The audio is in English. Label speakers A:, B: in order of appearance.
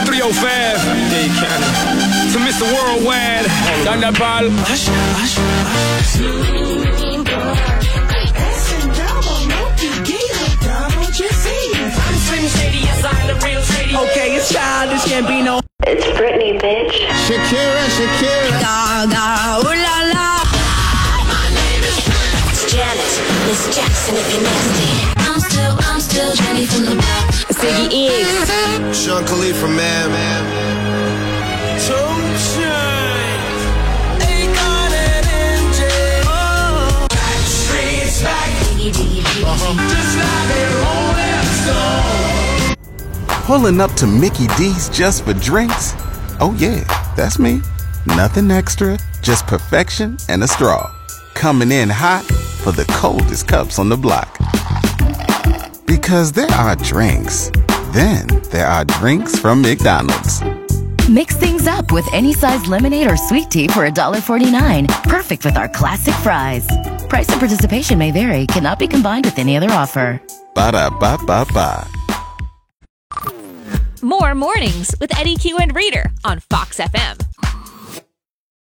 A: Went from Mr. 305 to Mr. Worldwide, Thunderball.
B: Hush, hush, hush. I'm Slim Shady, yes, I'm the real Shady. Okay, it's childish, can't be no.
C: It's Britney, bitch.
D: Shakira, Shakira.
B: Gaga, ooh la la.
C: It's Janet. Miss Jackson if you're nasty. I'm still, I'm still Jenny from the
B: a rolling stone.
E: Pulling up to Mickey D's just for drinks? Oh, yeah, that's me. Nothing extra, just perfection and a straw. Coming in hot for the coldest cups on the block. Because there are drinks, then there are drinks from McDonald's.
F: Mix things up with any size lemonade or sweet tea for $1.49. Perfect with our classic fries. Price and participation may vary, cannot be combined with any other offer.
E: Ba da ba ba ba.
G: More mornings with Eddie Q and Reader on Fox FM.